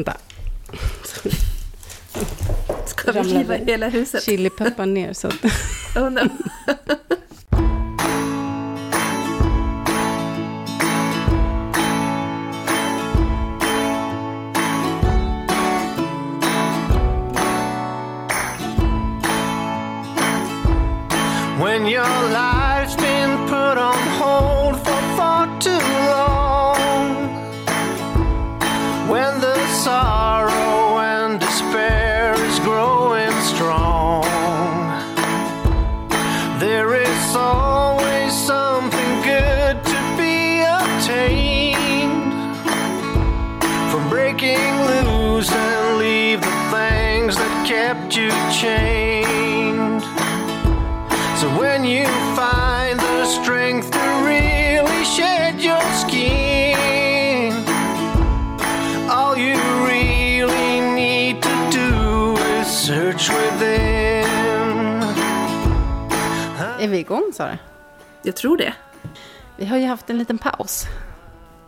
Vänta. Ska vi riva hela huset? Chilipeppar ner så att... Oh, no.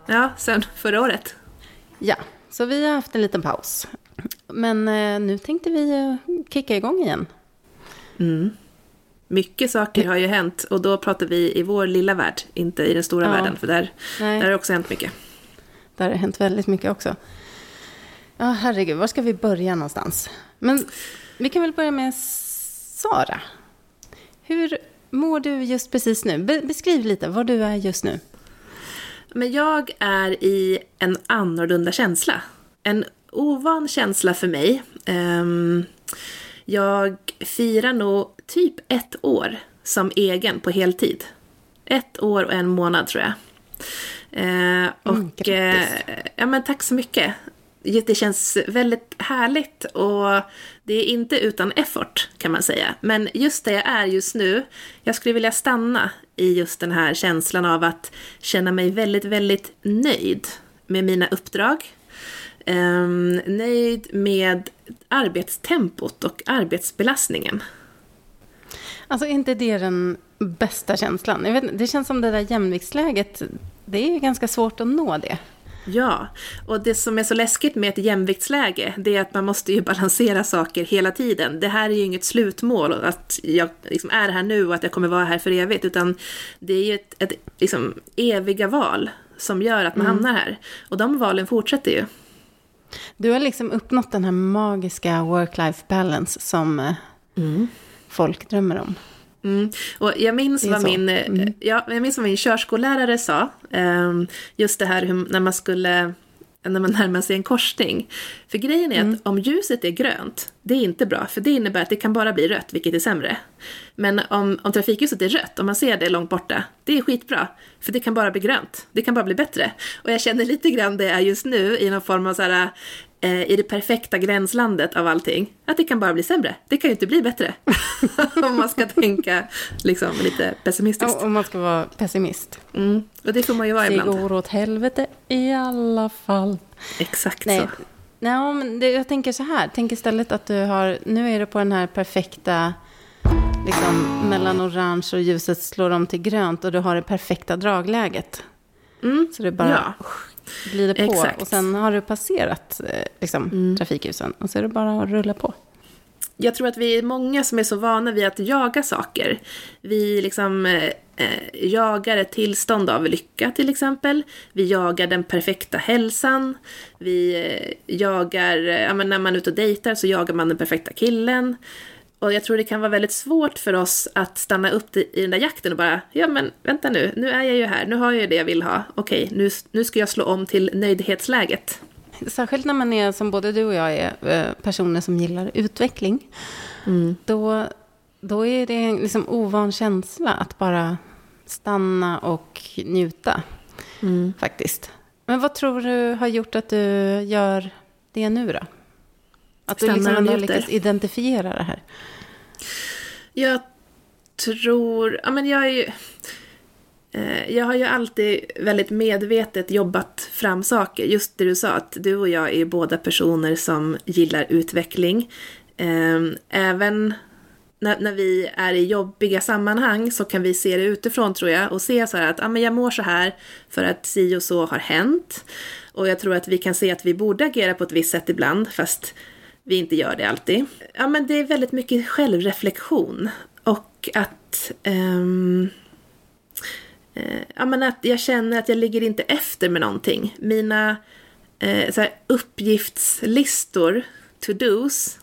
Ja, sen förra året. Ja, så vi har haft en liten paus. Men eh, nu tänkte vi eh, kicka igång igen. Mycket saker har ju hänt och då pratar vi i vår lilla värld, inte i den stora Ja. världen. För där, Nej. där har det också hänt mycket. Där har det hänt väldigt mycket också. Ja, herregud, var ska vi börja någonstans? Men vi kan väl börja med Sara. Hur mår du just precis nu? Be- beskriv lite var du är just nu. Men jag är i en annorlunda känsla. En ovan känsla för mig. Ehm, jag firar nog typ ett år som egen på heltid. Ett år och en månad tror jag. Eh, och, grattis. eh, ja, men tack så mycket. Det känns väldigt härligt och det är inte utan effort kan man säga. Men just där jag är just nu, jag skulle vilja stanna i just den här känslan av att känna mig väldigt, väldigt nöjd med mina uppdrag. Um, nöjd med arbetstempot och arbetsbelastningen. Alltså, är inte det den bästa känslan? Jag vet, det känns som det där jämviktsläget, det är ju ganska svårt att nå det. Ja, och det som är så läskigt med ett jämviktsläge, det är att man måste ju balansera saker hela tiden. Det här är ju inget slutmål, att jag liksom är här nu och att jag kommer vara här för evigt, utan det är ju ett, ett liksom, eviga val som gör att man hamnar här. Och de valen fortsätter ju. Du har liksom uppnått den här magiska work-life balance som eh, folk drömmer om. Mm. Och jag minns, vad min, eh, ja, jag minns vad min körskollärare sa. ehm, just det här hur, när man skulle när man närmar sig en korsning. För grejen är Mm. att om ljuset är grönt, det är inte bra, för det innebär att det kan bara bli rött, vilket är sämre. Men om, om trafikljuset är rött, om man ser det långt borta, det är skitbra, för det kan bara bli grönt. Det kan bara bli bättre. Och jag känner lite grann det är just nu i någon form av så här, eh, i det perfekta gränslandet av allting, att det kan bara bli sämre. Det kan ju inte bli bättre. om man ska tänka liksom lite pessimistiskt. Om man ska vara pessimist. Mm. Och det får man ju vara Det ibland. går åt helvete i alla fall. Exakt Nej, så. Nej men det, jag tänker så här. Tänk istället att du har, nu är du på den här perfekta, liksom mellan orange och ljuset slår om till grönt och du har det perfekta dragläget. Mm. Så det bara Ja. Glider på Exakt. och sen har du passerat eh, liksom, trafikljusen och så är det bara att rulla på. Jag tror att vi är många som är så vana vid att jaga saker. Vi liksom eh, eh, jagar ett tillstånd av lycka till exempel. Vi jagar den perfekta hälsan. Vi eh, jagar, eh, ja, men när man är ute och dejtar så jagar man den perfekta killen. Och jag tror det kan vara väldigt svårt för oss att stanna upp i den där jakten och bara, ja men vänta nu, nu är jag ju här, nu har jag ju det jag vill ha. Okej, nu, nu ska jag slå om till nöjdhetsläget. Särskilt när man är, som både du och jag är, eh, personer som gillar utveckling. Då, då är det en liksom ovan känsla att bara stanna och njuta. Faktiskt. Men vad tror du har gjort att du gör det nu då? Att du liksom ändå lyckats identifiera det här. Jag tror, ja men jag är ju... eh, Jag har ju alltid väldigt medvetet jobbat fram saker. Just det du sa, att du och jag är båda personer som gillar utveckling. Eh, Även när, när vi är i jobbiga sammanhang så kan vi se det utifrån tror jag och se så här att ah, men jag mår så här för att si och så har hänt. Och jag tror att vi kan se att vi borde agera på ett visst sätt ibland, fast vi inte gör det alltid. Ja, men det är väldigt mycket självreflektion. Och att... um, uh, ja, men att jag känner att jag ligger inte efter med någonting. Mina uh, så här, uppgiftslistor, to-dos,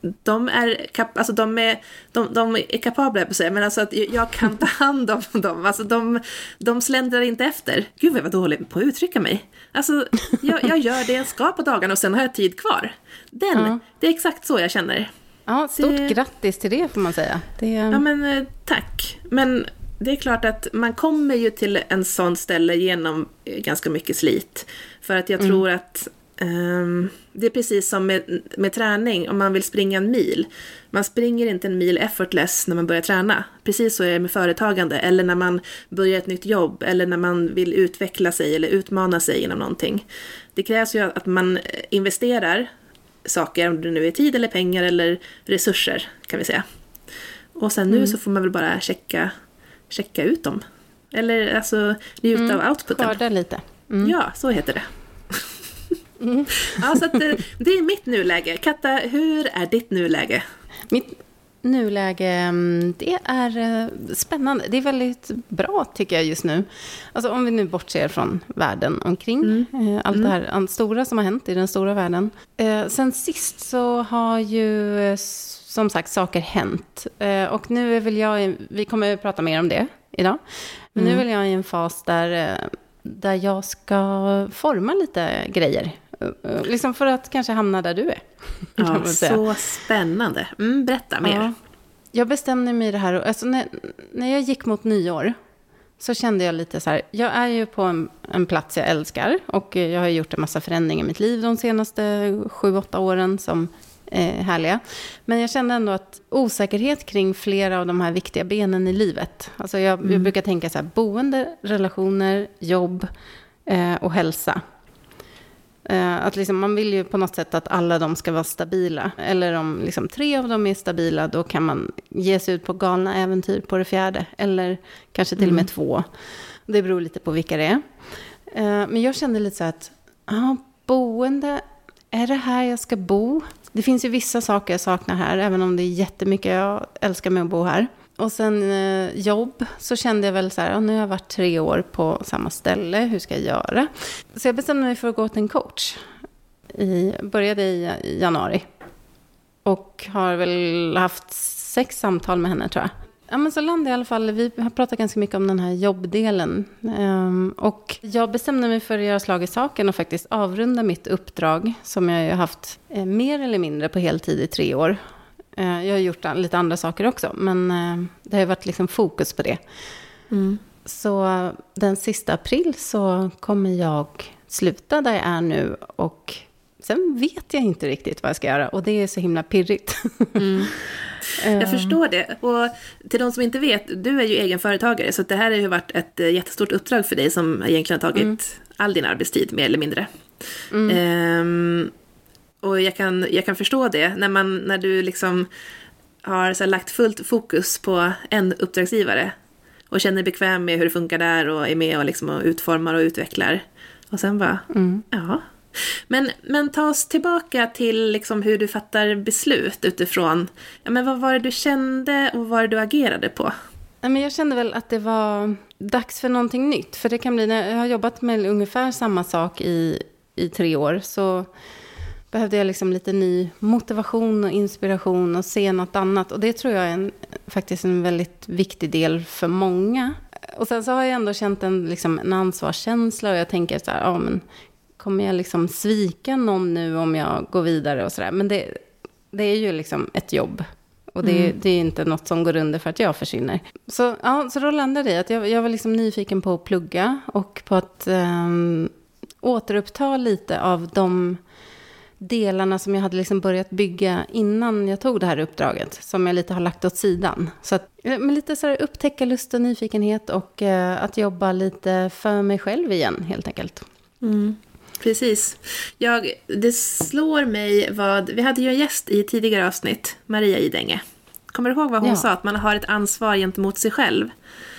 de är, kap, alltså de är, de, de är kapabla, på säga, men alltså att jag kan ta hand om dem. Alltså de, de sländrar inte efter. Gud vad jag var dålig på att uttrycka mig. Alltså, jag, jag gör det jag ska på dagarna och sen har jag tid kvar. Den, Ja. det är exakt så jag känner. Ja, stort Det- grattis till det får man säga. Det, Ja men eh, tack. Men det är klart att man kommer ju till en sån ställe genom eh, ganska mycket slit. För att jag tror att ehm, det är precis som med, med träning, om man vill springa en mil. Man springer inte en mil effortless när man börjar träna. Precis så är det med företagande, eller när man börjar ett nytt jobb, eller när man vill utveckla sig eller utmana sig inom någonting. Det krävs ju att man eh, investerar saker, om det nu är tid eller pengar eller resurser, kan vi säga. Och sen nu så får man väl bara checka, checka ut dem. Eller alltså njuta av outputen. skörda lite. Ja, så heter det. ja, så att det, det är mitt nuläge. Katta, hur är ditt nuläge? Mitt nuläge, mm, det är eh, spännande. Det är väldigt bra tycker jag just nu. Alltså om vi nu bortser från världen omkring. eh, Allt det här an- stora som har hänt i den stora världen. Eh, Sen sist så har ju som sagt saker hänt. Och nu är väl jag, vi kommer att prata mer om det idag. Men nu är väl jag i en fas där, där jag ska forma lite grejer. Eh, eh, Liksom för att kanske hamna där du är. Ja, så spännande. Mm, berätta mer. Ja. Jag bestämde mig i det här, alltså när, när jag gick mot nyår så kände jag lite så här, jag är ju på en, en plats jag älskar och eh, jag har gjort en massa förändringar i mitt liv de senaste sju, åtta åren som är härliga. Men jag kände ändå att osäkerhet kring flera av de här viktiga benen i livet. Alltså jag, jag brukar tänka så här, boende, relationer, jobb eh, och hälsa. Eh, Att liksom, man vill ju på något sätt att alla de ska vara stabila. Eller om liksom, tre av dem är stabila, då kan man ge sig ut på galna äventyr på det fjärde. Eller kanske till och med två. Det beror lite på vilka det är. Eh, Men jag kände lite så att, ja, boende, är det här jag ska bo? Det finns ju vissa saker jag saknar här, även om det är jättemycket jag älskar med att bo här. Och sen eh, jobb, så kände jag väl så här, ja, nu har jag varit tre år på samma ställe, hur ska jag göra? Så jag bestämde mig för att gå till en coach. I, började i, i januari. Och har väl haft sex samtal med henne tror jag. Ja, men så landade jag i alla fall, vi har pratat ganska mycket om den här jobbdelen. Um, och jag bestämde mig för att göra slag i saken och faktiskt avrunda mitt uppdrag som jag ju har haft eh, mer eller mindre på heltid i tre år. Eh, jag har gjort lite andra saker också, men eh, det har varit liksom fokus på det. Så eh, den sista april så kommer jag sluta där jag är nu och sen vet jag inte riktigt vad jag ska göra och det är så himla pirrigt. Jag förstår det. Och till de som inte vet, du är ju egenföretagare, så det här har ju varit ett eh, jättestort uppdrag för dig som egentligen har tagit all din arbetstid, mer eller mindre. Ehm, och jag kan, jag kan förstå det, när, man, när du liksom har så här, lagt fullt fokus på en uppdragsgivare och känner dig bekväm med hur det funkar där och är med och, liksom och utformar och utvecklar. Och sen bara, ja. Men, men ta oss tillbaka till liksom hur du fattar beslut utifrån, ja men vad var det du kände och vad var det du agerade på? Men jag kände väl att det var dags för någonting nytt. För det kan bli, när jag har jobbat med ungefär samma sak i, i tre år, så behövde jag liksom lite ny motivation och inspiration och se något annat. Och det tror jag är en, faktiskt en väldigt viktig del för många. Och sen så har jag ändå känt en, liksom, en ansvarskänsla och jag tänker så här, ja men kommer jag liksom svika någon nu om jag går vidare och så där? Men det, det är ju liksom ett jobb. Och det, det är inte något som går under för att jag försvinner. Så, ja, så då landade det i att jag, jag var liksom nyfiken på att plugga och på att um, återuppta lite av de delarna som jag hade liksom börjat bygga innan jag tog det här uppdraget. Som jag lite har lagt åt sidan. Så att, men lite så här upptäcka lust och nyfikenhet och eh, att jobba lite för mig själv igen helt enkelt. Precis. Jag, det slår mig vad, vi hade ju en gäst i tidigare avsnitt, Maria Idänge. Kommer du ihåg vad hon Ja. sa? Att man har ett ansvar gentemot sig själv.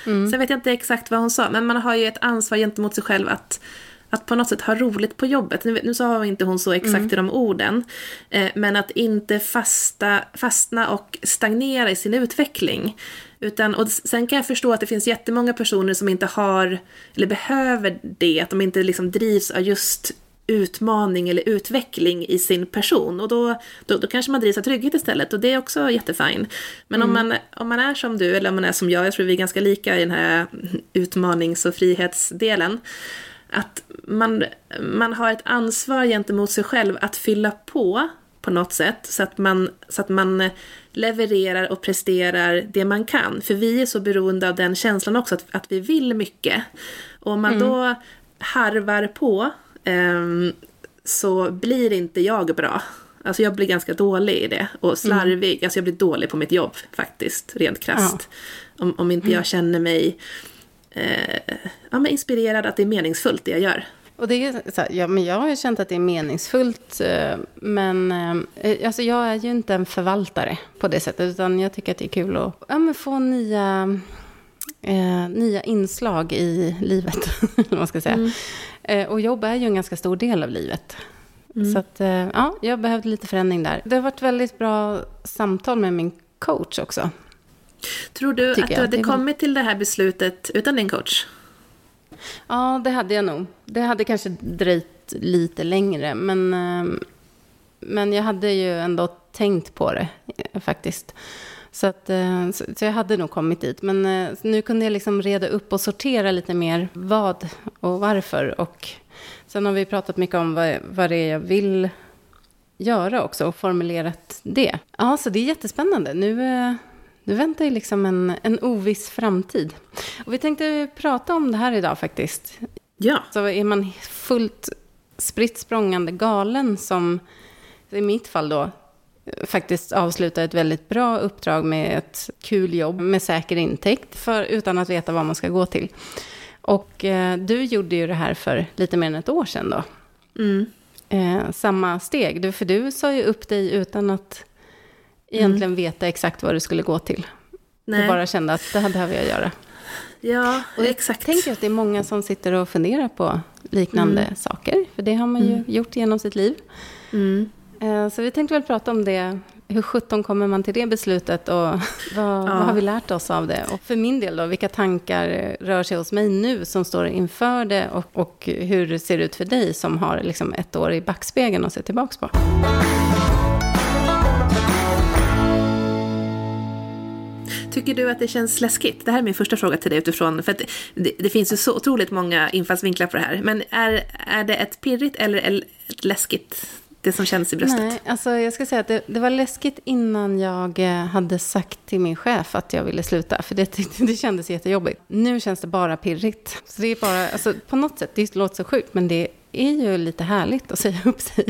Sen vet jag inte exakt vad hon sa, men man har ju ett ansvar gentemot sig själv att, att på något sätt ha roligt på jobbet. Nu, nu sa inte hon så exakt Mm. i de orden. Eh, men att inte fasta, fastna och stagnera i sin utveckling. Utan, och sen kan jag förstå att det finns jättemånga personer som inte har, eller behöver det, att de inte liksom drivs av just utmaning eller utveckling i sin person. Och då, då, då kanske man drivs av trygghet istället och det är också jättefin. Men om, man, om man är som du, eller om man är som jag, jag tror vi är ganska lika i den här utmanings och frihetsdelen. Att man, man har ett ansvar gentemot sig själv att fylla på på något sätt så att man, så att man levererar och presterar det man kan. För vi är så beroende av den känslan också, att, att vi vill mycket. Och om man då harvar på ehm, så blir inte jag bra. Alltså jag blir ganska dålig i det och slarvig. Alltså jag blir dålig på mitt jobb faktiskt, rent krasst. Om, om inte jag känner mig eh, ja, men inspirerad att det är meningsfullt det jag gör. Och det är så här, ja, men jag har ju känt att det är meningsfullt. eh, Men eh, alltså jag är ju inte en förvaltare på det sättet. Utan jag tycker att det är kul att ja, men få nya, eh, nya inslag i livet. man ska säga. Eh, och jobb är ju en ganska stor del av livet. Så att, eh, ja, jag behövde lite förändring där. Det har varit väldigt bra samtal med min coach också. Tror du att du jag. hade väl- kommit till det här beslutet utan din coach? Ja, det hade jag nog. Det hade kanske dröjt lite längre, men, eh, men jag hade ju ändå tänkt på det eh, faktiskt. Så, att, eh, så, så jag hade nog kommit dit. Men eh, nu kunde jag liksom reda upp och sortera lite mer vad och varför. Och sen har vi pratat mycket om vad, vad det är jag vill göra också och formulerat det. Ja, så det är jättespännande. Nu, nu väntar ju liksom en, en oviss framtid. Och vi tänkte prata om det här idag faktiskt. Ja. Så är man fullt spritt språngande galen som i mitt fall då faktiskt avslutar ett väldigt bra uppdrag med ett kul jobb med säker intäkt för, utan att veta vad man ska gå till. Och eh, du gjorde ju det här för lite mer än ett år sedan då. Mm. Eh, samma steg, du, för du sa ju upp dig utan att egentligen veta exakt vad du skulle gå till. Du Nej. bara kände att det här behöver jag göra. Ja, Och jag exakt. tänker att det är många som sitter och funderar på liknande saker. För det har man ju gjort genom sitt liv. Mm. Eh, Så vi tänkte väl prata om det. Hur sjutton kommer man till det beslutet och vad, vad har vi lärt oss av det? Och för min del då, vilka tankar rör sig hos mig nu som står inför det och, och hur det ser ut för dig som har liksom ett år i backspegeln att se tillbaka på? Tycker du att det känns läskigt? Det här är min första fråga till dig utifrån, för att det, det finns ju så otroligt många infallsvinklar på det här. Men är, är det ett pirrigt eller ett läskigt, det som känns i bröstet? Nej, alltså jag ska säga att det, det var läskigt innan jag eh, hade sagt till min chef att jag ville sluta. För det, det kändes jättejobbigt. Nu känns det bara pirrigt. Så det är bara, alltså på något sätt, det låter så sjukt, men det är ju lite härligt att säga upp sig.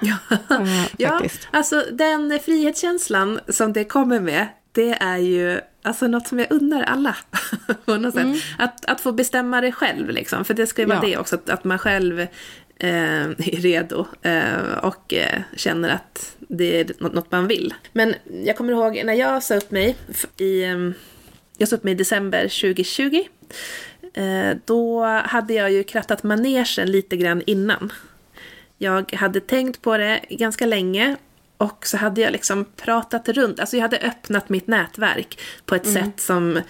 Ja, Ja, ja alltså den frihetskänslan som det kommer med, det är ju alltså något som jag unnar alla. på något sätt. Att, att få bestämma det själv, liksom. för det ska ju vara Mm. Ja. det också, att, att man själv eh, är redo eh, och eh, känner att det är något, något man vill. Men jag kommer ihåg när jag sa upp mig i, jag sa upp mig i december 2020. Eh, då hade jag ju krattat manegen lite grann innan. Jag hade tänkt på det ganska länge och så hade jag liksom pratat runt, alltså jag hade öppnat mitt nätverk på ett sätt som,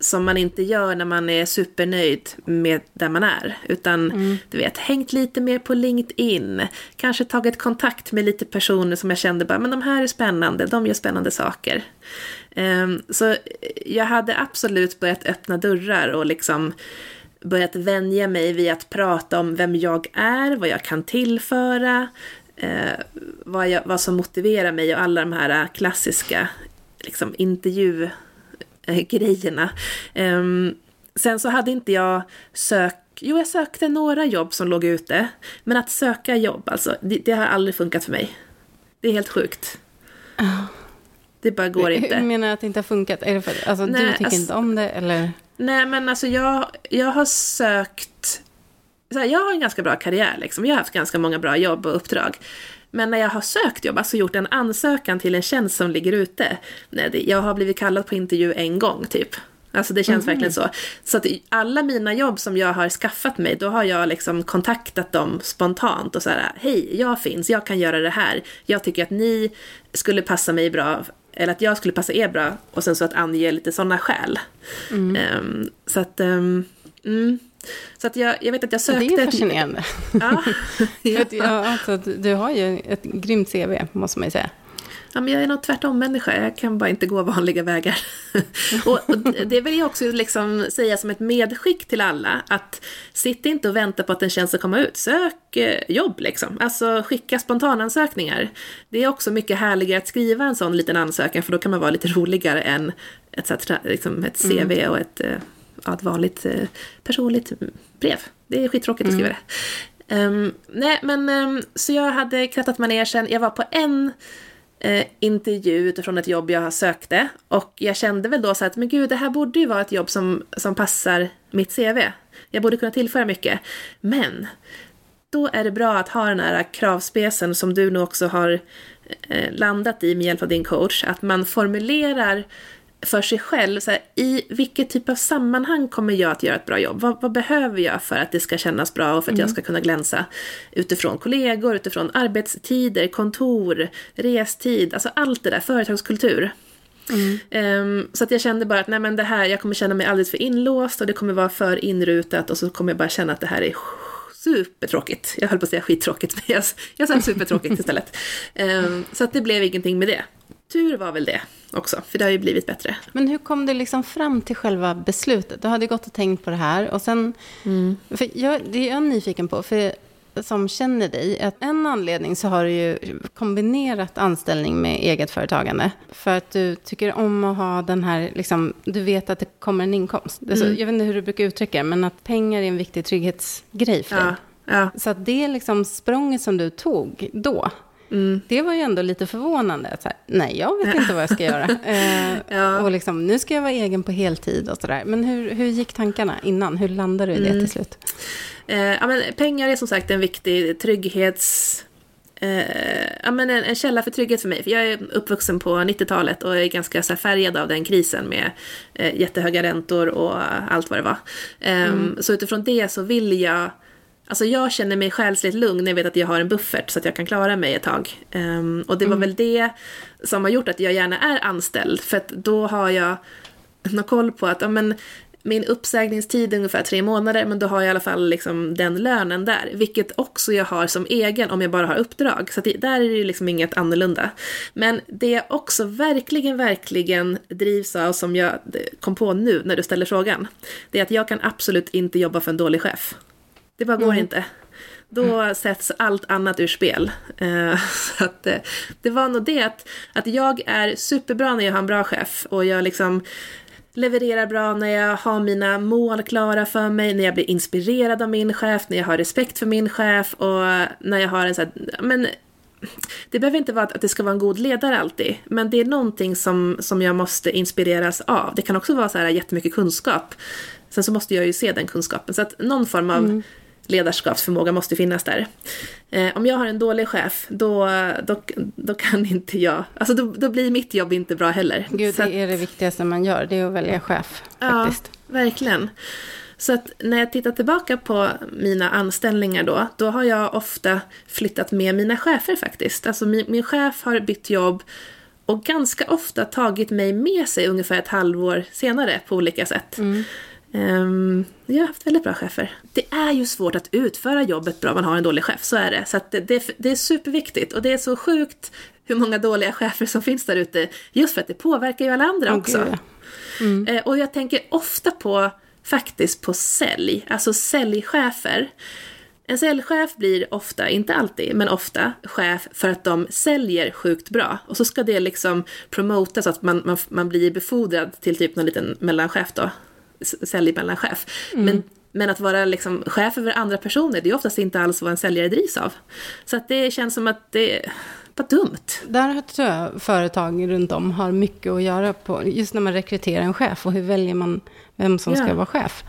som man inte gör när man är supernöjd med där man är. Utan du vet, hängt lite mer på LinkedIn, kanske tagit kontakt med lite personer som jag kände bara, men de här är spännande, de gör spännande saker. Ehm, så jag hade absolut börjat öppna dörrar och liksom börjat vänja mig vid att prata om vem jag är, vad jag kan tillföra, eh, vad, jag, vad som motiverar mig och alla de här klassiska liksom, intervjugrejerna. Ehm, sen så hade inte jag sökt Jo, jag sökte några jobb som låg ute. Men att söka jobb, alltså, det, det har aldrig funkat för mig. Det är helt sjukt. Det bara går Hur inte. menar du att det inte har funkat? Är det för, alltså, Nej, du tycker alltså- inte om det, eller? Nej men alltså jag, jag har sökt... Så här, jag har en ganska bra karriär liksom. Jag har haft ganska många bra jobb och uppdrag. Men när jag har sökt jobb, alltså gjort en ansökan till en tjänst som ligger ute. Nej, jag har blivit kallad på intervju en gång typ. Alltså det känns verkligen så. Så att alla mina jobb som jag har skaffat mig, då har jag liksom kontaktat dem spontant och så här, hej, jag finns, jag kan göra det här. Jag tycker att ni skulle passa mig bra, eller att jag skulle passa er bra. Och sen så att ange lite sådana skäl. Ehm, så att, ehm, mm. Så att jag, jag vet att jag sökte... det är fascinerande. Ja. Att, ja, alltså, du- har ju ett grymt CV, måste man ju säga. Ja, men jag är nog tvärtom människa. Jag kan bara inte gå vanliga vägar. och, och det vill jag också liksom säga som ett medskick till alla. Att sitt inte och vänta på att en tjänst ska komma ut. Sök eh, jobb liksom. Alltså skicka spontanansökningar. Det är också mycket härligare att skriva en sån liten ansökan. För då kan man vara lite roligare än ett, så här tra- liksom ett CV och ett, eh, ja, ett vanligt eh, personligt brev. Det är skittråkigt att skriva det. Ehm, nej, men ehm, så jag hade krattat manegen. Jag var på en eh, intervju utifrån ett jobb jag sökte. Och jag kände väl då så att, men gud, det här borde ju vara ett jobb som, som passar mitt CV. Jag borde kunna tillföra mycket. Men då är det bra att ha den här kravspecen som du nu också har eh, landat i med hjälp av din coach. Att man formulerar för sig själv, så här, i vilket typ av sammanhang kommer jag att göra ett bra jobb? Vad, vad behöver jag för att det ska kännas bra och för att jag ska kunna glänsa? Utifrån kollegor, utifrån arbetstider, kontor, restid, alltså allt det där, företagskultur. Ehm, så att jag kände bara att nej men det här, jag kommer känna mig alldeles för inlåst och det kommer vara för inrutat och så kommer jag bara känna att det här är supertråkigt. Jag höll på att säga skittråkigt, men jag, jag sa supertråkigt istället. Ehm, så att det blev ingenting med det. Tur var väl det också, för det har ju blivit bättre. Men hur kom du liksom fram till själva beslutet? Du hade ju gått och tänkt på det här. Och sen, för jag, det är jag nyfiken på, för som känner dig, att en anledning så har du ju kombinerat anställning med eget företagande. För att du tycker om att ha den här, liksom, du vet att det kommer en inkomst. Det är så, Jag vet inte hur du brukar uttrycka det, men att pengar är en viktig trygghetsgrej för dig. Ja, ja. Så att det liksom språnget som du tog då, det var ju ändå lite förvånande. Så här, nej, jag vet inte vad jag ska göra. Eh, Ja. Och liksom, nu ska jag vara egen på heltid och sådär. Men hur, hur gick tankarna innan? Hur landade du i det till slut? Eh, ja, men pengar är som sagt en viktig trygghets... Eh, ja, men en, en källa för trygghet för mig. För jag är uppvuxen på 90-talet och är ganska så här, färgad av den krisen med eh, jättehöga räntor och allt vad det var. Ehm, Så utifrån det så vill jag... Alltså jag känner mig själsligt lugn när jag vet att jag har en buffert så att jag kan klara mig ett tag. Ehm, och det var väl det som har gjort att jag gärna är anställd. För att då har jag någon koll på att ja, men, min uppsägningstid är ungefär tre månader, men då har jag i alla fall liksom den lönen där. Vilket också jag har som egen om jag bara har uppdrag. Så det, där är det ju liksom inget annorlunda. Men det jag också verkligen, verkligen drivs av, som jag kom på nu när du ställer frågan, det är att jag kan absolut inte jobba för en dålig chef. Det bara går inte. Då sätts allt annat ur spel. Eh, så att, eh, det var nog det att, att jag är superbra när jag har en bra chef och jag liksom levererar bra när jag har mina mål klara för mig, när jag blir inspirerad av min chef, när jag har respekt för min chef och när jag har en så här, men det behöver inte vara att det ska vara en god ledare alltid, men det är någonting som, som jag måste inspireras av. Det kan också vara så här jättemycket kunskap. Sen så måste jag ju se den kunskapen, så att någon form av ledarskapsförmåga måste finnas där. Eh, om jag har en dålig chef, då, då, då kan inte jag, alltså då, då blir mitt jobb inte bra heller. Gud, Så det är det viktigaste man gör, det är att välja chef Ja, faktiskt. verkligen. Så att när jag tittar tillbaka på mina anställningar då, då har jag ofta flyttat med mina chefer faktiskt. Alltså min, min chef har bytt jobb och ganska ofta tagit mig med sig ungefär ett halvår senare på olika sätt. Ehm, jag har haft väldigt bra chefer. Det är ju svårt att utföra jobbet bra om man har en dålig chef, så är det. Så det, det, det är superviktigt och det är så sjukt hur många dåliga chefer som finns där ute. Just för att det påverkar ju alla andra Åh, också. ja. Eh, Och jag tänker ofta på, faktiskt på sälj, alltså säljchefer. En säljchef blir ofta, inte alltid, men ofta chef för att de säljer sjukt bra. Och så ska det liksom promotas så att man, man, man blir befordrad till typ någon liten mellanchef då. Säljmellanchef. Men, men att vara liksom chef över andra personer, det är oftast inte alls vad en säljare drivs av. Så att det känns som att det är bara dumt. Där tror jag företag runt om har mycket att göra på, just när man rekryterar en chef och hur väljer man vem som ska Ja. vara chef.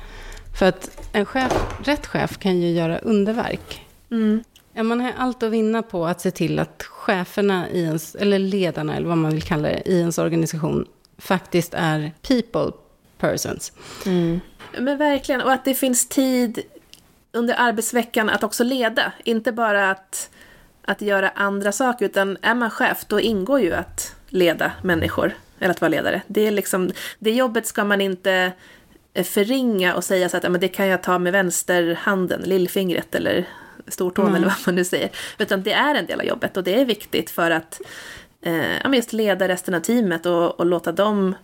För att en chef, rätt chef kan ju göra underverk. Ja, man har allt att vinna på att se till att cheferna i ens, eller ledarna eller vad man vill kalla det, i ens organisation faktiskt är people persons. Men verkligen, och att det finns tid under arbetsveckan att också leda. Inte bara att, att göra andra saker, utan är man chef då ingår ju att leda människor, eller att vara ledare. Det, är liksom, det jobbet ska man inte eh, förringa och säga så att ja, men det kan jag ta med vänsterhanden, lillfingret eller stortån eller vad man nu säger. Utan det är en del av jobbet och det är viktigt för att eh, ja, just leda resten av teamet och, och låta dem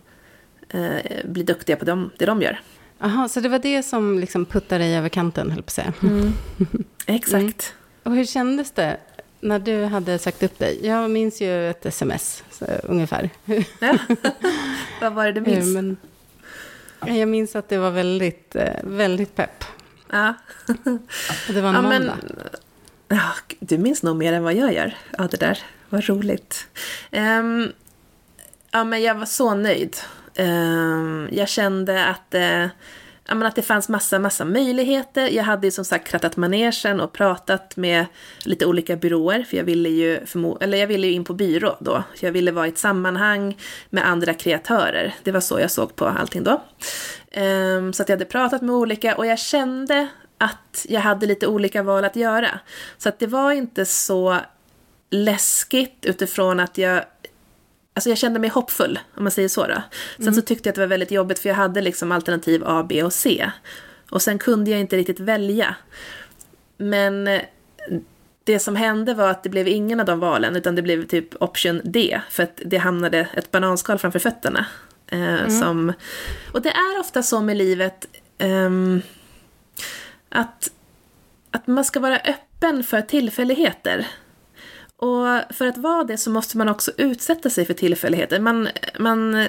eh, bli duktiga på dem, det de gör. Jaha, så det var det som liksom puttade dig över kanten, höll på att säga. Exakt. Och hur kändes det när du hade sagt upp dig? Jag minns ju ett sms, så, ungefär. Ja. Vad var det du minns? Eh, Men, jag minns att det var väldigt, eh, väldigt pepp. Ja. Och det var en ja, måndag. men, du minns nog mer än vad jag gör. Ja, det där. Vad roligt. Ehm, ja, men jag var så nöjd. Ehm, jag kände att, eh, ja, men att det fanns massa, massa möjligheter. Jag hade ju som sagt krattat manegen och pratat med lite olika byråer. För jag ville ju, förmo- eller jag ville ju in på byrå då. Jag ville vara i ett sammanhang med andra kreatörer. Det var så jag såg på allting då. Ehm, så att jag hade pratat med olika och jag kände att jag hade lite olika val att göra. Så att det var inte så läskigt utifrån att jag Alltså jag kände mig hoppfull, om man säger så då. Sen så tyckte jag att det var väldigt jobbigt för jag hade liksom alternativ A, B och C. Och sen kunde jag inte riktigt välja. Men eh, det som hände var att det blev ingen av de valen, utan det blev typ option D, för att det hamnade ett bananskal framför fötterna. Eh, som, och det är ofta så med livet, ehm, att, att man ska vara öppen för tillfälligheter. Och för att vara det så måste man också utsätta sig för tillfälligheter. Man, man,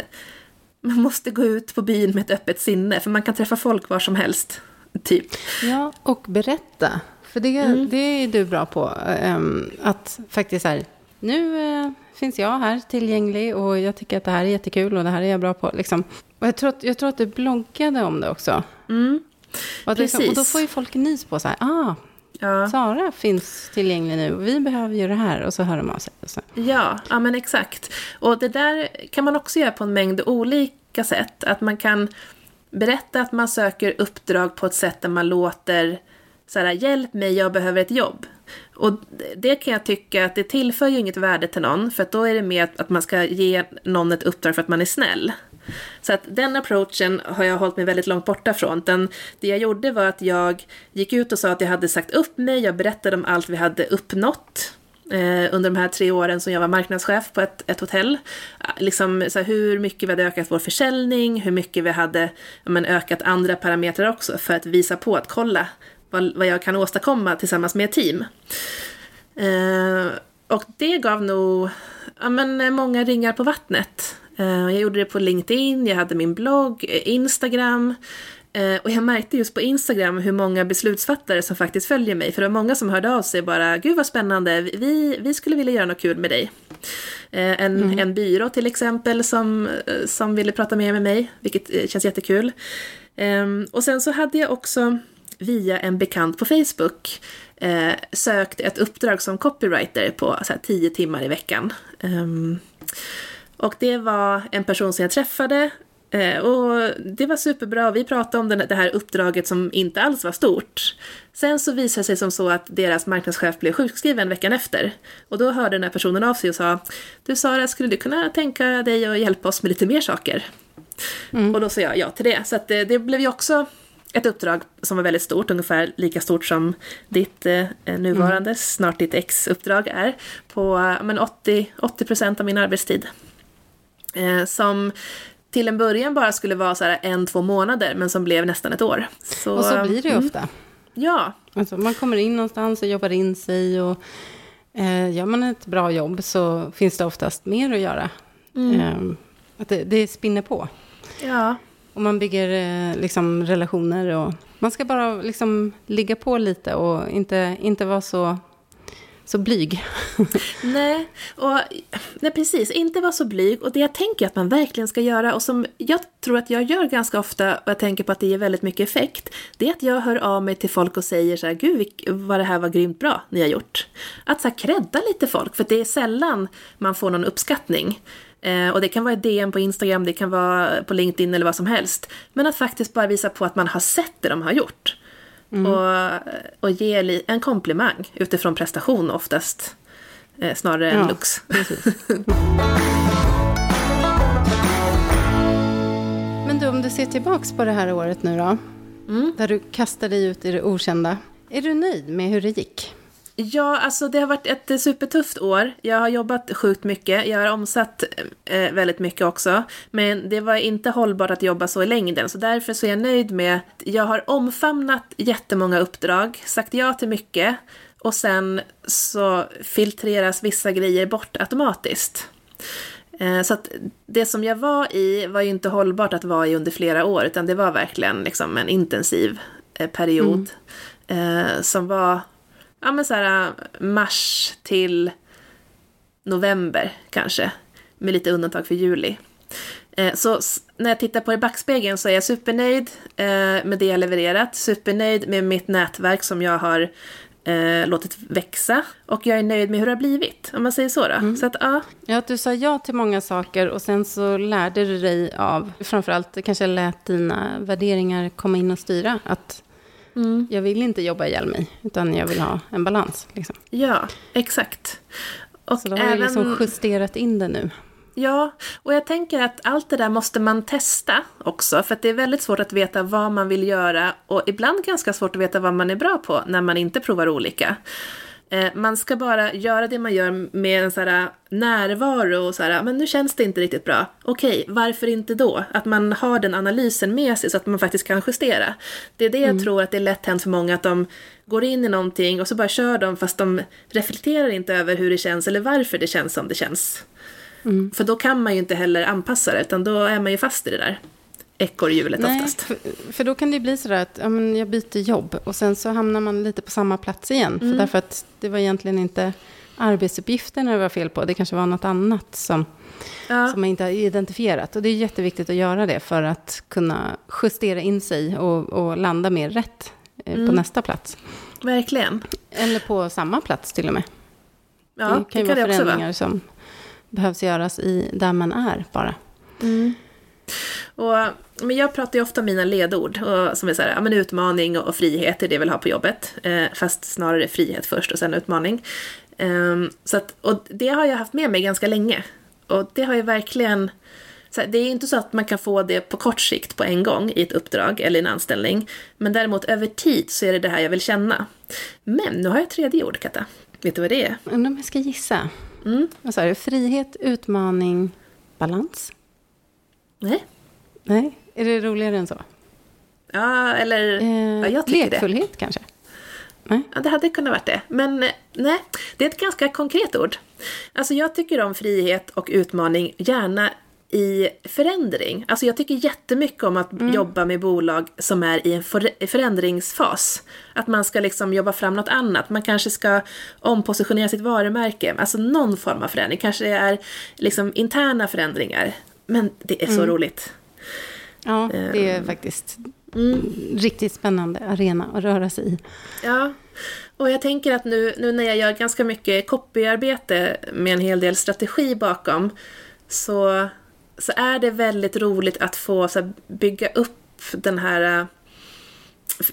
man måste gå ut på byn med ett öppet sinne, för man kan träffa folk var som helst. Typ. Ja, och berätta. För det, Mm. det är du bra på. ehm, att faktiskt så här, nu eh, finns jag här tillgänglig och jag tycker att det här är jättekul och det här är jag bra på. Liksom. Och jag tror, att, jag tror att du bloggade om det också. Och, att liksom, och då får ju folk nys på så här, ah, Ja. Sara finns tillgänglig nu och vi behöver ju det här. Och så hör de av sig. Och så. Ja, ja men exakt. Och det där kan man också göra på en mängd olika sätt. Att man kan berätta att man söker uppdrag på ett sätt där man låter så här, hjälp mig, jag behöver ett jobb. Och det kan jag tycka att det tillför ju inget värde till någon, för att då är det mer att man ska ge någon ett uppdrag för att man är snäll. Så att den approachen har jag hållit mig väldigt långt borta från. Den, det jag gjorde var att jag gick ut och sa att jag hade sagt upp mig, jag berättade om allt vi hade uppnått eh, under de här tre åren som jag var marknadschef på ett, ett hotell. Eh, liksom så här, hur mycket vi hade ökat vår försäljning, hur mycket vi hade men, ökat andra parametrar också för att visa på att kolla vad, vad jag kan åstadkomma tillsammans med ett team. Eh, och det gav nog ja, men, många ringar på vattnet. Eh, jag gjorde det på LinkedIn, jag hade min blogg, eh, Instagram. Eh, och jag märkte just på Instagram hur många beslutsfattare som faktiskt följer mig. För det var många som hörde av sig bara, gud vad spännande, vi, vi skulle vilja göra något kul med dig. En, en byrå till exempel som, som ville prata mer med mig, vilket känns jättekul. Ehm, och sen så hade jag också via en bekant på Facebook sökt ett uppdrag som copywriter på så här, tio timmar i veckan. Och det var en person som jag träffade eh, och det var superbra. Vi pratade om det här uppdraget som inte alls var stort. Sen så visade det sig som så att deras marknadschef blev sjukskriven veckan efter. Och då hörde den här personen av sig och sa Du Sara, skulle du kunna tänka dig att hjälpa oss med lite mer saker? Och då sa jag ja till det. Så det, det blev ju också ett uppdrag som var väldigt stort, ungefär lika stort som ditt eh, nuvarande, snart ditt ex-uppdrag är, på eh, men 80, 80 procent av min arbetstid. Eh, som till en början bara skulle vara så här en, två månader, men som blev nästan ett år. Så, Och så blir det ju mm, ofta. Ja, Alltså, man kommer in någonstans och jobbar in sig. Och, eh, gör man ett bra jobb så finns det oftast mer att göra. Eh, att det, det spinner på. ja, Och man bygger eh, liksom relationer. Och man ska bara liksom ligga på lite och inte, inte vara så så blyg. Nej, och, nej, precis. Inte vara så blyg. Och det jag tänker att man verkligen ska göra, och som jag tror att jag gör ganska ofta, och jag tänker på att det ger väldigt mycket effekt, det är att jag hör av mig till folk och säger så här, gud vad det här var grymt bra ni har gjort. Att så här credda lite folk, för det är sällan man får någon uppskattning. Eh, och det kan vara ett DM på Instagram, det kan vara på LinkedIn eller vad som helst. Men att faktiskt bara visa på att man har sett det de har gjort. Mm. Och, och ge en komplimang utifrån prestation oftast. Eh, snarare än looks. Men du, om du ser tillbaks på det här året nu då. Mm. Där du kastar dig ut i det okända. Är du nöjd med hur det gick? Ja, alltså det har varit ett supertufft år. Jag har jobbat sjukt mycket. Jag har omsatt eh, väldigt mycket också. Men det var inte hållbart att jobba så i längden. Så därför så är jag nöjd med att jag har omfamnat jättemånga uppdrag, sagt ja till mycket. Och sen så filtreras vissa grejer bort automatiskt. Eh, så att det som jag var i var ju inte hållbart att vara i under flera år, utan det var verkligen liksom en intensiv eh, period. Mm. Som var ja men så här, mars till november kanske. Med lite undantag för juli. Eh, så när jag tittar på i backspegeln så är jag supernöjd eh, med det jag levererat. Supernöjd med mitt nätverk som jag har eh, låtit växa. Och jag är nöjd med hur det har blivit, om man säger så då. Mm. Så att, ja. ja, du sa ja till många saker och sen så lärde du dig av, framförallt kanske lät dina värderingar komma in och styra. Att Mm. Jag vill inte jobba ihjäl mig, utan jag vill ha en balans. Liksom. Ja, exakt. Och så då har även... du liksom justerat in det nu. Ja, och jag tänker att allt det där måste man testa också, för det är väldigt svårt att veta vad man vill göra och ibland ganska svårt att veta vad man är bra på när man inte provar olika. Eh, man ska bara göra det man gör med en så här närvaro och så här, men nu känns det inte riktigt bra. Okej, varför inte då? Att man har den analysen med sig så att man faktiskt kan justera. Det är det mm. jag tror att det är lätt hänt för många, att de går in i någonting och så bara kör de fast de reflekterar inte över hur det känns eller varför det känns som det känns. Mm. För då kan man ju inte heller anpassa det, utan då är man ju fast i det där ekorrhjulet oftast. För, för då kan det bli sådär att ja, men jag byter jobb och sen så hamnar man lite på samma plats igen. Mm. För därför att det var egentligen inte arbetsuppgifterna det var fel på. Det kanske var något annat som, ja. som man inte har identifierat. Och det är jätteviktigt att göra det för att kunna justera in sig och, och landa mer rätt eh, mm. på nästa plats. Verkligen. Eller på samma plats till och med. Ja, det kan det ju kan vara förändringar som behövs göras i där man är bara. Mm. Och, men jag pratar ju ofta om mina ledord, och, som är så här, ja, men utmaning och, och frihet är det jag vill ha på jobbet. Eh, fast snarare frihet först och sen utmaning. Eh, så att, och det har jag haft med mig ganska länge. Och det har ju verkligen... Här, det är inte så att man kan få det på kort sikt på en gång i ett uppdrag eller en anställning. Men däremot över tid så är det det här jag vill känna. Men nu har jag ett tredje ord, Katta. Vet du vad det är? Undrar om jag ska gissa. Mm. Vad sa du? Frihet, utmaning, balans? Nej. Nej, är det roligare än så? Ja, eller eh, ja, jag tycker Lekfullhet det. kanske? Nej. Ja, det hade kunnat varit det. Men eh, nej, det är ett ganska konkret ord. Alltså jag tycker om frihet och utmaning, gärna i förändring. Alltså jag tycker jättemycket om att mm. jobba med bolag som är i en förändringsfas. Att man ska liksom jobba fram något annat. Man kanske ska ompositionera sitt varumärke. Alltså någon form av förändring. Kanske det är liksom interna förändringar. Men det är så mm. roligt. Ja, det är um, faktiskt mm. riktigt spännande arena att röra sig i. Ja, och jag tänker att nu, nu när jag gör ganska mycket copyarbete med en hel del strategi bakom så, så är det väldigt roligt att få så här, bygga upp den här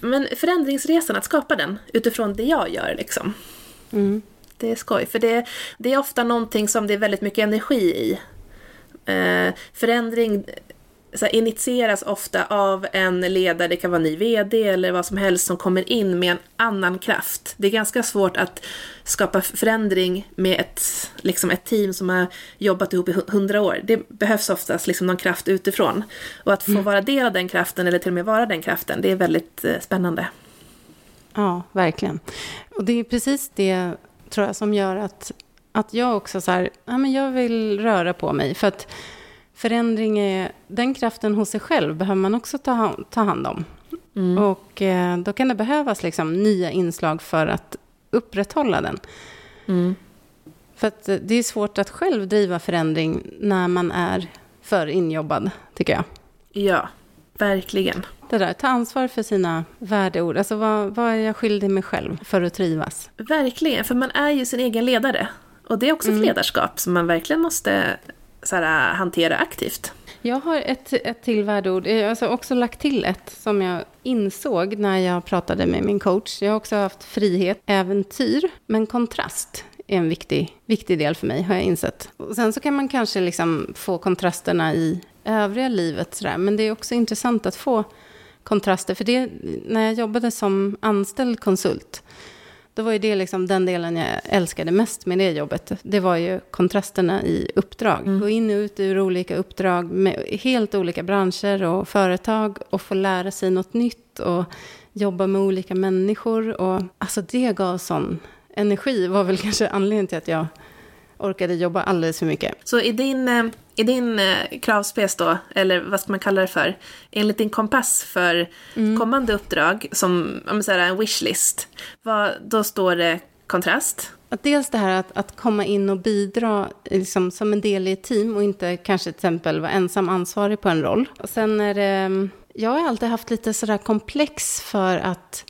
men förändringsresan, att skapa den utifrån det jag gör liksom. Mm. Det är skoj, för det, det är ofta någonting som det är väldigt mycket energi i. Eh, förändring så här, initieras ofta av en ledare, det kan vara ny VD eller vad som helst som kommer in med en annan kraft. Det är ganska svårt att skapa förändring med ett, liksom ett team som har jobbat ihop i hundra år. Det behövs oftast liksom någon kraft utifrån. Och att få mm. vara del av den kraften eller till och med vara den kraften, det är väldigt eh, spännande. Ja, verkligen. Och det är precis det, tror jag, som gör att, att jag också så här, ja men jag vill röra på mig. För att förändring är, den kraften hos sig själv behöver man också ta, ta hand om. Mm. Och eh, då kan det behövas liksom nya inslag för att upprätthålla den. För att eh, det är svårt att själv driva förändring när man är för injobbad, tycker jag. Ja, verkligen. Det där, ta ansvar för sina värdeord. Alltså vad, vad är jag skyldig mig själv för att trivas? Verkligen, för man är ju sin egen ledare. Och det är också ett ledarskap som man verkligen måste så här, hantera aktivt. Jag har ett, ett till värdeord. Jag har alltså också lagt till ett som jag insåg när jag pratade med min coach. Jag har också haft frihet, äventyr, men kontrast är en viktig, viktig del för mig, har jag insett. Och sen så kan man kanske liksom få kontrasterna i övriga livet, sådär. men det är också intressant att få kontraster. För det, när jag jobbade som anställd konsult, då var ju det liksom den delen jag älskade mest med det jobbet. Det var ju kontrasterna i uppdrag. Gå in och ut ur olika uppdrag med helt olika branscher och företag och få lära sig något nytt och jobba med olika människor. Och, alltså det gav sån energi, var väl kanske anledningen till att jag orkade jobba alldeles för mycket. Så i din, eh, i din eh, kravspec då, eller vad ska man kalla det för, enligt din kompass för kommande uppdrag, som om man säger en wishlist, vad, då står det kontrast. Att dels det här att, att komma in och bidra liksom, som en del i ett team och inte kanske till exempel vara ensam ansvarig på en roll. Och sen är det, jag har alltid haft lite sådär komplex för att,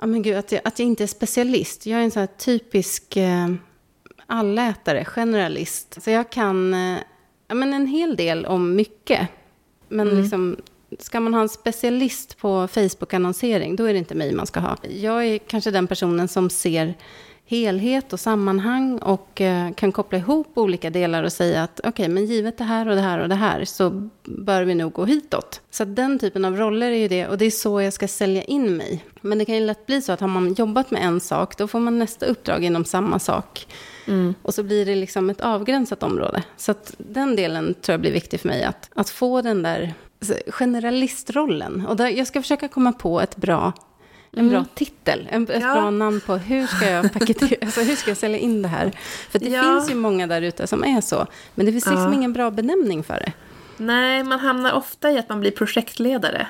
ja men gud, att jag, att jag inte är specialist. Jag är en sån här typisk eh, allätare, generalist. Så jag kan eh, ja, men en hel del om mycket. Men liksom, ska man ha en specialist på Facebook-annonsering, då är det inte mig man ska ha. Jag är kanske den personen som ser helhet och sammanhang och eh, kan koppla ihop olika delar och säga att okej, men givet det här och det här och det här så bör vi nog gå hitåt. Så den typen av roller är ju det och det är så jag ska sälja in mig. Men det kan ju lätt bli så att har man jobbat med en sak, då får man nästa uppdrag inom samma sak. Och så blir det liksom ett avgränsat område. Så att den delen tror jag blir viktig för mig, att, att få den där generalistrollen. Och där, jag ska försöka komma på ett bra, en bra titel, en, ett Ja. bra namn på hur ska jag paketera, alltså hur ska jag sälja in det här? För det Ja. finns ju många där ute som är så, men det finns liksom Ja. ingen bra benämning för det. Nej, man hamnar ofta i att man blir projektledare.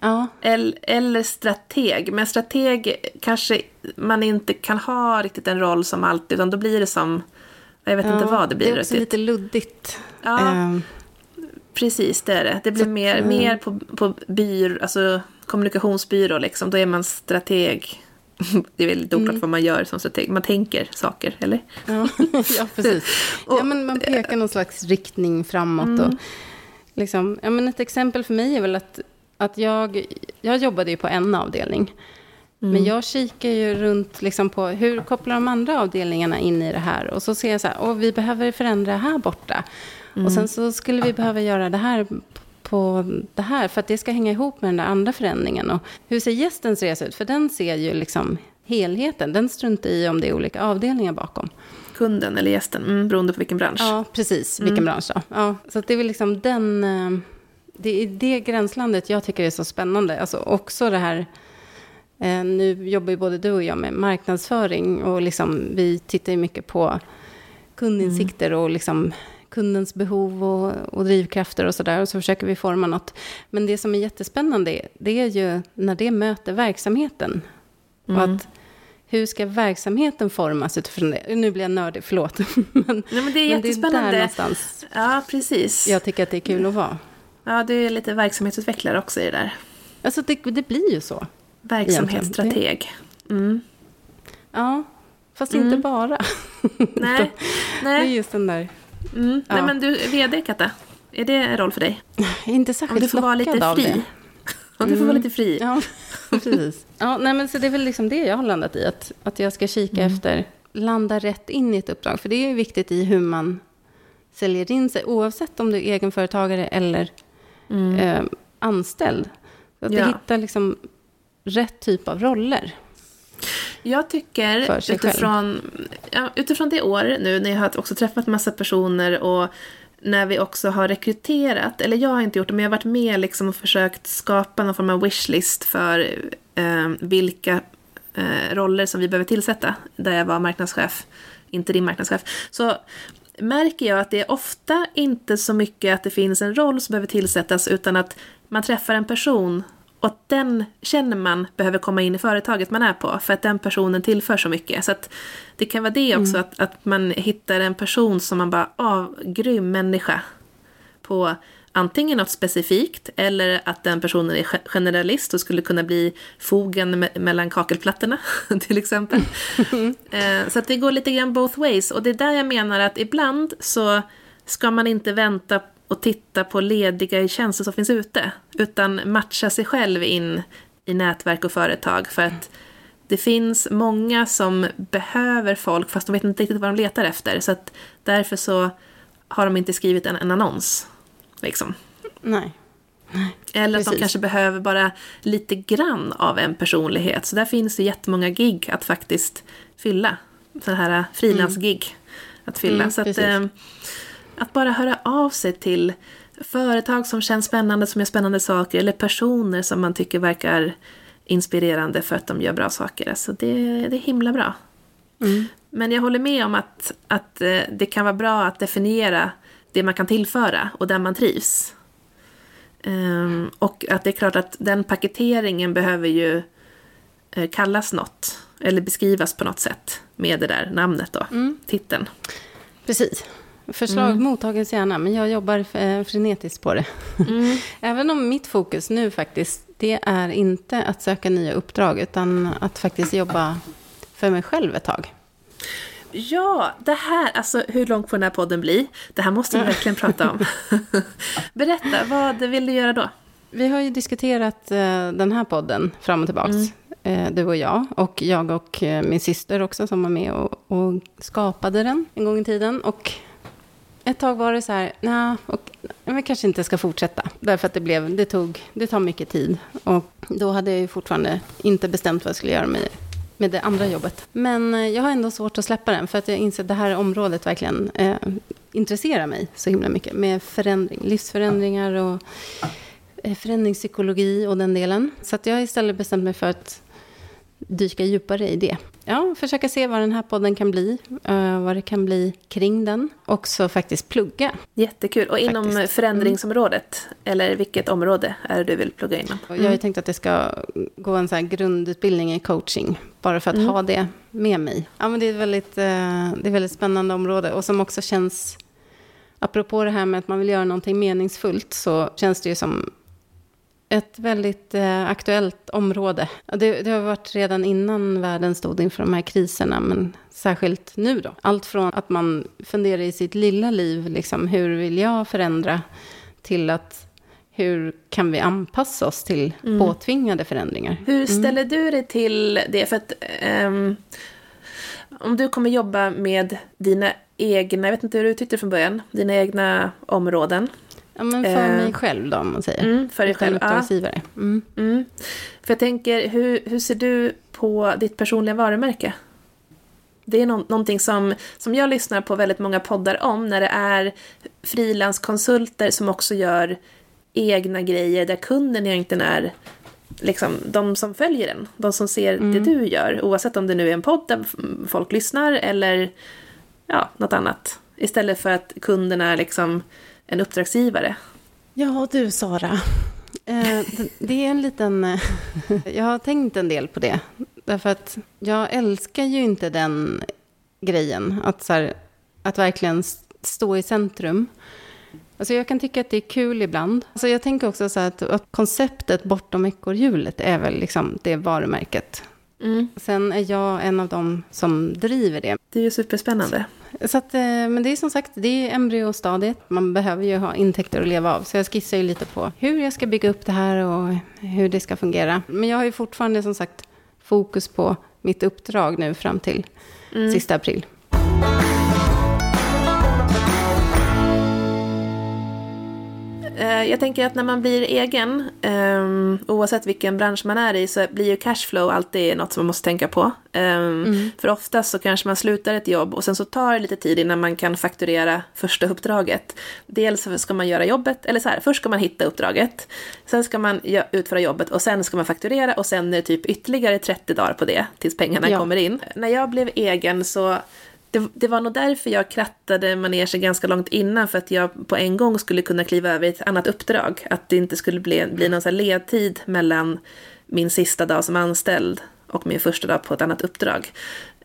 Ja, Eller, eller strateg. Men strateg kanske man inte kan ha riktigt en roll som alltid, utan då blir det som... Jag vet inte ja, vad det blir Det är också riktigt. lite luddigt. Ja. Ehm, Precis, det är det. Det blir Så mer, eh, mer på, på byr, alltså kommunikationsbyrå liksom. Då är man strateg. Det är väldigt oklart Mm. vad man gör som strateg. Man tänker saker, eller? Ja, ja precis. Ja, men man pekar någon slags riktning framåt. Och, liksom, ja, men ett exempel för mig är väl att, att jag, jag jobbade ju på en avdelning. Men jag kikar ju runt liksom på hur kopplar de andra avdelningarna in i det här. Och så ser jag så här, vi behöver förändra här borta. Och sen så skulle vi behöva göra det här på det här för att det ska hänga ihop med den där andra förändringen. Och hur ser gästens resa ut? För den ser ju liksom helheten. Den struntar i om det är olika avdelningar bakom. Kunden eller gästen, mm, beroende på vilken bransch. Ja, precis. Vilken bransch då? Ja, så det är väl liksom den... Det är det gränslandet jag tycker är så spännande. Alltså också det här... eh, Nu jobbar ju både du och jag med marknadsföring och liksom vi tittar ju mycket på kundinsikter och liksom kundens behov och, och drivkrafter och sådär. Och så försöker vi forma något. Men det som är jättespännande, det är ju när det möter verksamheten. Och att hur ska verksamheten formas utifrån det? Nu blir jag nördig, förlåt. men, Nej, men det är men det är jättespännande. där någonstans Ja, precis. jag tycker att det är kul att vara. Ja, du är lite verksamhetsutvecklare också i det där. Alltså det, det blir ju så. Verksamhetsstrateg. Mm. Ja, fast inte bara. Nej, Det är nej. just den där, Mm. nej, Ja. men du, VD Katta, är det en roll för dig? jag är inte Om särskilt du får vara lockad lite av fri. det. Om du får vara lite fri. Ja, precis. Ja, nej, men så det är väl liksom det jag har landat i. Att, att jag ska kika Mm. efter, landa rätt in i ett uppdrag. För det är ju viktigt i hur man säljer in sig. Oavsett om du är egenföretagare eller eh, anställd. Så att Mm. Ja. du hittar liksom rätt typ av roller. Jag tycker utifrån, ja, utifrån det år nu när jag har också träffat massa personer och när vi också har rekryterat, eller jag har inte gjort det, men jag har varit med liksom och försökt skapa någon form av wishlist för eh, vilka eh, roller som vi behöver tillsätta, där jag var marknadschef, inte din marknadschef. Så märker jag att det är ofta inte så mycket att det finns en roll som behöver tillsättas, utan att man träffar en person och att den känner man behöver komma in i företaget man är på för att den personen tillför så mycket. Så att det kan vara det också att, att man hittar en person som man bara, ah, grym människa. På antingen något specifikt eller att den personen är ge- generalist och skulle kunna bli fogen me- mellan kakelplattorna till exempel. Eh, så att det går lite grann both ways och det är där jag menar att ibland så ska man inte vänta och titta på lediga tjänster som finns ute utan matcha sig själv in i nätverk och företag för att det finns många som behöver folk fast de vet inte riktigt vad de letar efter så att därför så har de inte skrivit en, en annons. Liksom. Nej. Eller att de Precis. kanske behöver bara lite grann av en personlighet. Så där finns det jättemånga gig att faktiskt fylla. Så här frilansgig att fylla. Mm, så att, precis. eh, att bara höra av sig till företag som känns spännande, som gör spännande saker. Eller personer som man tycker verkar inspirerande för att de gör bra saker. Alltså det, det är himla bra. Mm. Men jag håller med om att, att eh, det kan vara bra att definiera det man kan tillföra och där man trivs. Ehm, och att det är klart att den paketeringen behöver ju eh, kallas något. Eller beskrivas på något sätt med det där namnet då, titeln. Precis. Förslag Mm. mottages gärna, men jag jobbar eh, frenetiskt på det. Även om mitt fokus nu faktiskt, det är inte att söka nya uppdrag, utan att faktiskt jobba för mig själv ett tag. Ja, det här, alltså hur långt får den här podden bli? Det här måste vi verkligen prata om. Berätta, vad vill du göra då? Vi har ju diskuterat eh, den här podden fram och tillbaks, eh, du och jag. Och jag och eh, min syster också som var med och, och skapade den en gång i tiden. Och ett tag var det så här, nej, vi kanske inte ska fortsätta. Därför att det, blev, det, tog, det tar mycket tid. Och då hade jag ju fortfarande inte bestämt vad jag skulle göra med, med det andra jobbet. Men eh, jag har ändå svårt att släppa den, för att jag inser att det här området verkligen eh, intresserar mig så himla mycket. Med förändring, livsförändringar och eh, förändringspsykologi och den delen. Så att jag har istället bestämt mig för att dyka djupare i det. Ja, försöka se vad den här podden kan bli, eh, vad det kan bli kring den. Och så faktiskt plugga. Jättekul. Och inom Faktiskt. förändringsområdet, eller vilket område är det du vill plugga inom? Jag har ju tänkt att jag ska gå en så här grundutbildning i coaching, bara för att ha det med mig. Ja, men det, är ett väldigt, eh, det är ett väldigt spännande område och som också känns, apropå det här med att man vill göra någonting meningsfullt, så känns det ju som ett väldigt eh, aktuellt område. Det, det har varit redan innan världen stod inför de här kriserna, men särskilt nu då. Allt från att man funderar i sitt lilla liv, liksom, hur vill jag förändra, till att hur kan vi anpassa oss till påtvingade förändringar? Hur ställer du dig till det? För att ehm, om du kommer jobba med dina egna, jag vet inte hur du tyckte det från början, dina egna områden. Ja, men för Eh, mig själv då, om man säger. Mm, för dig själv. Ja. Mm. Mm. För jag tänker, hur, hur ser du på ditt personliga varumärke? Det är nå- någonting som, som jag lyssnar på väldigt många poddar om när det är frilanskonsulter som också gör egna grejer där kunden egentligen är liksom de som följer den, de som ser det du gör, oavsett om det nu är en podd där folk lyssnar eller ja, något annat. Istället för att kunden är liksom en uppdragsgivare. Ja, du Sara. Eh, det är en liten... Eh, jag har tänkt en del på det. Därför att jag älskar ju inte den grejen. Att, så här, att verkligen stå i centrum. Alltså jag kan tycka att det är kul ibland. Alltså jag tänker också så här att, att konceptet bortom ekorrhjulet är väl liksom det varumärket. Mm. Sen är jag en av dem som driver det. Det är ju superspännande. Så att, eh, men det är som sagt, det är embryostadiet. Man behöver ju ha intäkter att leva av. Så jag skissar ju lite på hur jag ska bygga upp det här och hur det ska fungera. Men jag har ju fortfarande som sagt fokus på mitt uppdrag nu fram till sista april. Jag tänker att när man blir egen, ehm, oavsett vilken bransch man är i, så blir ju cashflow alltid något som man måste tänka på. Ehm, För oftast så kanske man slutar ett jobb och sen så tar det lite tid innan man kan fakturera första uppdraget. Dels ska man göra jobbet, eller så här, först ska man hitta uppdraget, sen ska man utföra jobbet och sen ska man fakturera och sen är det typ ytterligare 30 dagar på det tills pengarna Ja. kommer in. När jag blev egen så det, det var nog därför jag krattade manegen ganska långt innan, för att jag på en gång skulle kunna kliva över i ett annat uppdrag. Att det inte skulle bli, bli någon så här ledtid mellan min sista dag som anställd och min första dag på ett annat uppdrag.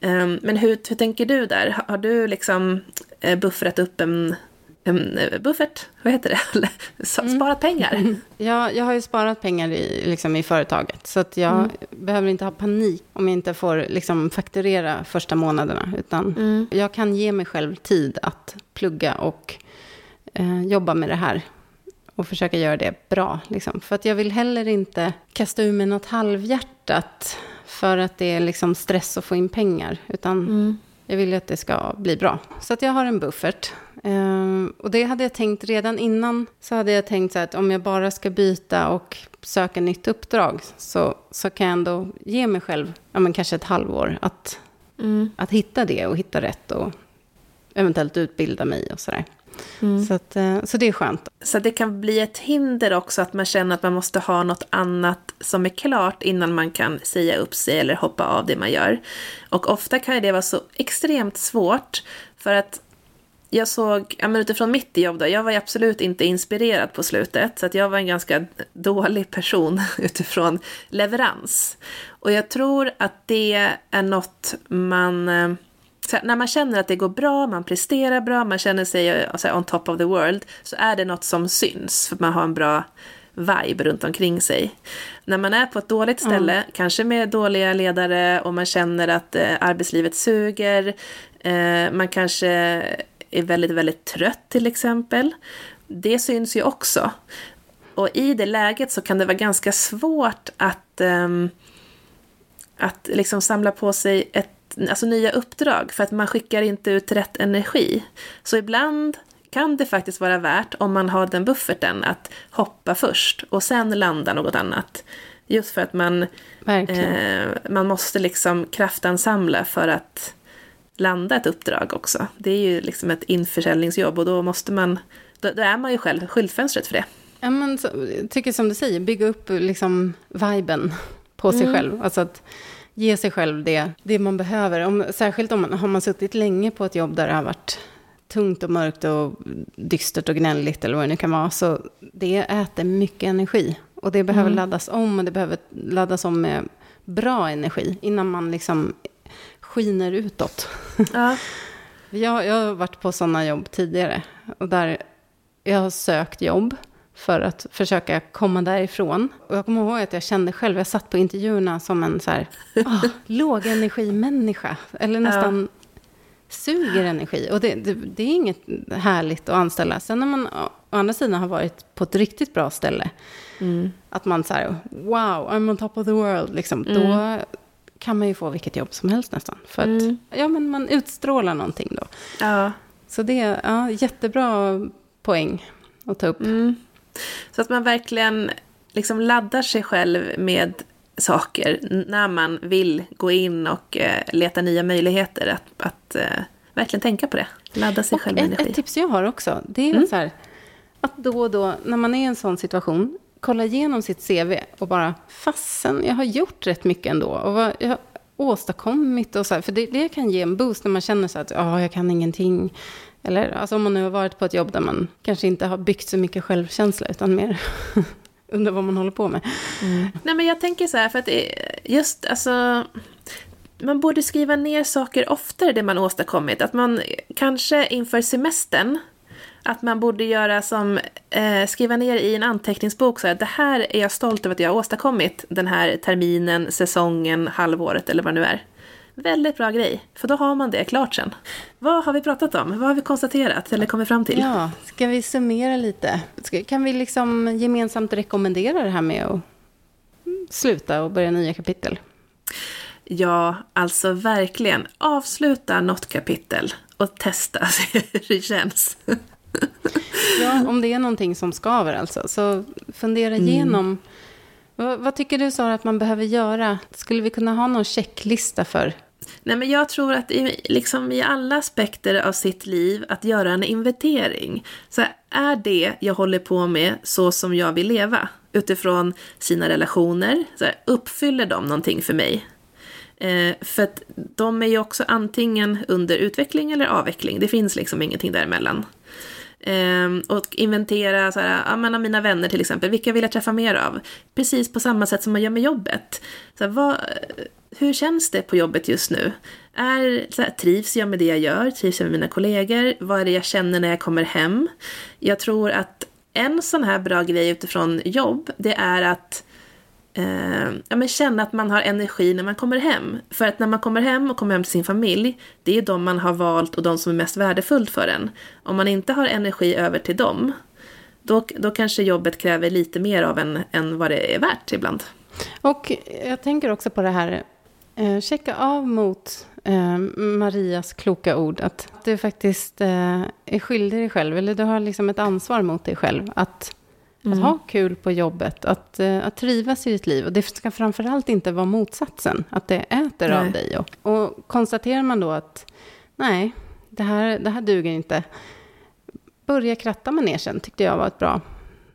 Ehm, men hur, hur tänker du där? Har du liksom eh, buffrat upp en buffert, vad heter det? Mm. Sparat pengar? Mm. Ja, jag har ju sparat pengar i, liksom, i företaget. Så att jag mm. behöver inte ha panik om jag inte får liksom, fakturera första månaderna. Utan mm. jag kan ge mig själv tid att plugga och eh, jobba med det här. Och försöka göra det bra. Liksom. För att jag vill heller inte kasta ur mig något halvhjärtat. För att det är liksom stress att få in pengar. Utan mm. jag vill ju att det ska bli bra. Så att jag har en buffert Um, och det hade jag tänkt redan innan. Så hade jag tänkt så att om jag bara ska byta och söka nytt uppdrag så, så kan jag ändå ge mig själv ja, men kanske ett halvår att, mm. att hitta det och hitta rätt och eventuellt utbilda mig och sådär. Mm. Så, att, eh, så det är skönt. Så det kan bli ett hinder också att man känner att man måste ha något annat som är klart innan man kan säga upp sig eller hoppa av det man gör. Och ofta kan det vara så extremt svårt för att jag såg, ja, men utifrån mitt jobb då, jag var ju absolut inte inspirerad på slutet, så att jag var en ganska dålig person utifrån leverans. Och jag tror att det är något man, eh, här, när man känner att det går bra, man presterar bra, man känner sig här, eh, on top of the world, så är det något som syns, för man har en bra vibe runt omkring sig. När man är på ett dåligt ställe, mm. kanske med dåliga ledare och man känner att eh, arbetslivet suger, eh, man kanske är väldigt, väldigt trött till exempel. Det syns ju också. Och i det läget så kan det vara ganska svårt att, um, att liksom samla på sig ett, alltså nya uppdrag för att man skickar inte ut rätt energi. Så ibland kan det faktiskt vara värt, om man har den bufferten, att hoppa först och sen landa något annat. Just för att man, eh, man måste liksom kraftansamla för att landa ett uppdrag också. Det är ju liksom ett införsäljningsjobb och då måste man, då, då är man ju själv skyltfönstret för det. Ja, men så, jag tycker som du säger, bygga upp liksom viben på sig mm. själv. Alltså att ge sig själv det, det man behöver. Om, särskilt om man har man suttit länge på ett jobb där det har varit tungt och mörkt och dystert och gnälligt eller vad det nu kan vara. Så det äter mycket energi. Och det behöver mm. laddas om och det behöver laddas om med bra energi innan man liksom skiner utåt. Ja. jag, jag har varit på sådana jobb tidigare. Och där jag har sökt jobb för att försöka komma därifrån. Och jag kommer ihåg att jag kände själv, jag satt på intervjuerna som en så här, oh, lågenergimänniska. Eller nästan ja. suger energi. Och det, det, det, är inget härligt att anställa. Sen när man å andra sidan har varit på ett riktigt bra ställe, mm. att man så här, wow, I'm on top of the world, liksom, mm. då kan man ju få vilket jobb som helst nästan. För att mm. ja, men man utstrålar någonting då. Ja. Så det är ja, jättebra poäng att ta upp. Mm. Så att man verkligen liksom laddar sig själv med saker när man vill gå in och eh, leta nya möjligheter. Att, att eh, verkligen tänka på det. Ladda sig och själv med ett, energi. Ett tips jag har också, det är mm. så här, att då och då när man är i en sån situation, kolla igenom sitt CV och bara, fasen, jag har gjort rätt mycket ändå. Och vad jag har åstadkommit och så här, För det, det kan ge en boost när man känner så att, ja, jag kan ingenting. Eller alltså om man nu har varit på ett jobb där man kanske inte har byggt så mycket självkänsla, utan mer undrar vad man håller på med. Mm. Nej, men jag tänker så här, för att just alltså man borde skriva ner saker oftare, det man åstadkommit. Att man kanske inför semestern att man borde göra som, eh, skriva ner i en anteckningsbok så här, det här är jag stolt över att jag har åstadkommit den här terminen, säsongen, halvåret eller vad det nu är. Väldigt bra grej, för då har man det klart sen. Vad har vi pratat om? Vad har vi konstaterat eller kommit fram till? Ja, ska vi summera lite? Kan vi liksom gemensamt rekommendera det här med att sluta och börja nya kapitel? Ja, alltså verkligen. Avsluta något kapitel och testa hur det känns ja, om det är någonting som skaver alltså. Så fundera mm. igenom. Mm. Vad, vad, tycker du Sara att man behöver göra? Skulle vi kunna ha någon checklista för? Nej, men jag tror att i, liksom i alla aspekter av sitt liv att göra en inventering. Så är det jag håller på med så som jag vill leva? Utifrån sina relationer. Så här, uppfyller de någonting för mig? Eh, för att de är ju också antingen under utveckling eller avveckling. Det finns liksom ingenting däremellan. Ehm, och inventera så här, ja, men av mina vänner till exempel, vilka vill jag träffa mer av? Precis på samma sätt som man gör med jobbet. Så här, vad, hur känns det på jobbet just nu? Är, så här, trivs jag med det jag gör? Trivs jag med mina kollegor? Vad är det jag känner när jag kommer hem? Jag tror att en sån här bra grej utifrån jobb, det är att eh, ja, men känna att man har energi när man kommer hem. För att när man kommer hem och kommer hem till sin familj, det är de man har valt och de som är mest värdefullt för en. Om man inte har energi över till dem, då, då kanske jobbet kräver lite mer av en än vad det är värt ibland. Och jag tänker också på det här, eh, checka av mot eh, Marias kloka ord. Att du faktiskt eh, är skyldig dig själv, eller du har liksom ett ansvar mot dig själv. Att, mm. att ha kul på jobbet, att, eh, att trivas i ditt liv. Och det ska framförallt inte vara motsatsen, att det äter nej. av dig. Och, och konstaterar man då att nej, det här, det här duger inte. Börja kratta manegen tyckte jag var ett bra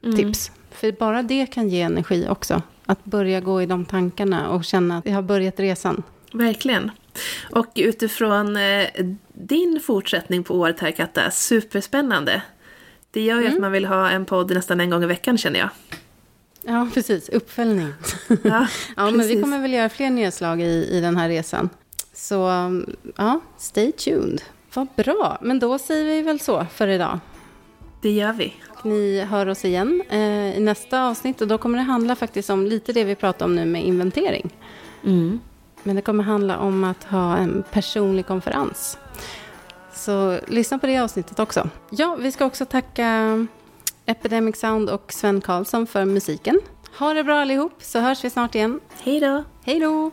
mm. tips. För bara det kan ge energi också. Att börja gå i de tankarna och känna att jag har börjat resan. Verkligen. Och utifrån eh, din fortsättning på året här Katta, superspännande. Det gör ju mm. att man vill ha en podd nästan en gång i veckan känner jag. Ja, precis. Uppföljning. Ja, ja precis. men vi kommer väl göra fler nedslag i, i den här resan. Så ja, stay tuned. Vad bra. Men då säger vi väl så för idag. Det gör vi. Ni hör oss igen eh, i nästa avsnitt och då kommer det handla faktiskt om lite det vi pratar om nu med inventering. Mm. Men det kommer handla om att ha en personlig konferens. Så lyssna på det avsnittet också. Ja, vi ska också tacka Epidemic Sound och Sven Karlsson för musiken. Ha det bra allihop, så hörs vi snart igen. Hej då! Hej då!